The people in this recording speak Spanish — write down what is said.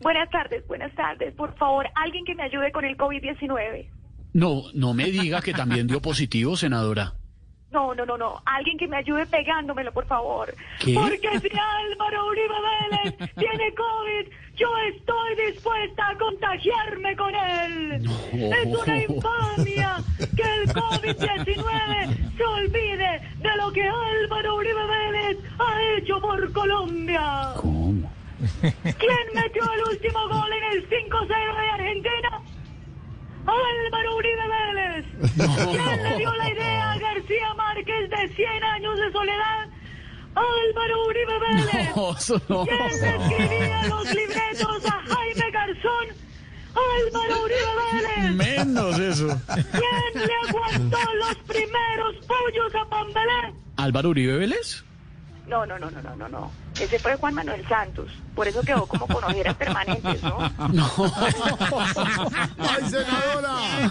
Buenas tardes, buenas tardes. Por favor, alguien que me ayude con el COVID-19. No, no me diga que también dio positivo, senadora. No, no, no, no. Alguien que me ayude pegándomelo, por favor. ¿Qué? Porque si Álvaro Uribe Vélez tiene COVID, yo estoy dispuesta a contagiarme con él. No. Es una infamia que el COVID-19 se olvide de lo que Álvaro Uribe Vélez ha hecho por Colombia. ¿Cómo? ¿Quién metió el último gol en el 5-0 de Argentina? Álvaro Uribe Vélez. ¿Quién le dio la idea a García Márquez de 100 años de soledad? Álvaro Uribe Vélez. ¿Quién le escribía los libretos a Jaime Garzón? Álvaro Uribe Vélez. Menos eso. ¿Quién le aguantó los primeros pollos a Pambelé? ¿Álvaro Uribe Vélez? No, no, no, no, no, no, no. Ese fue Juan Manuel Santos. Por eso quedó como con ojeras permanentes, ¿no? No. ¡Ay, senadora!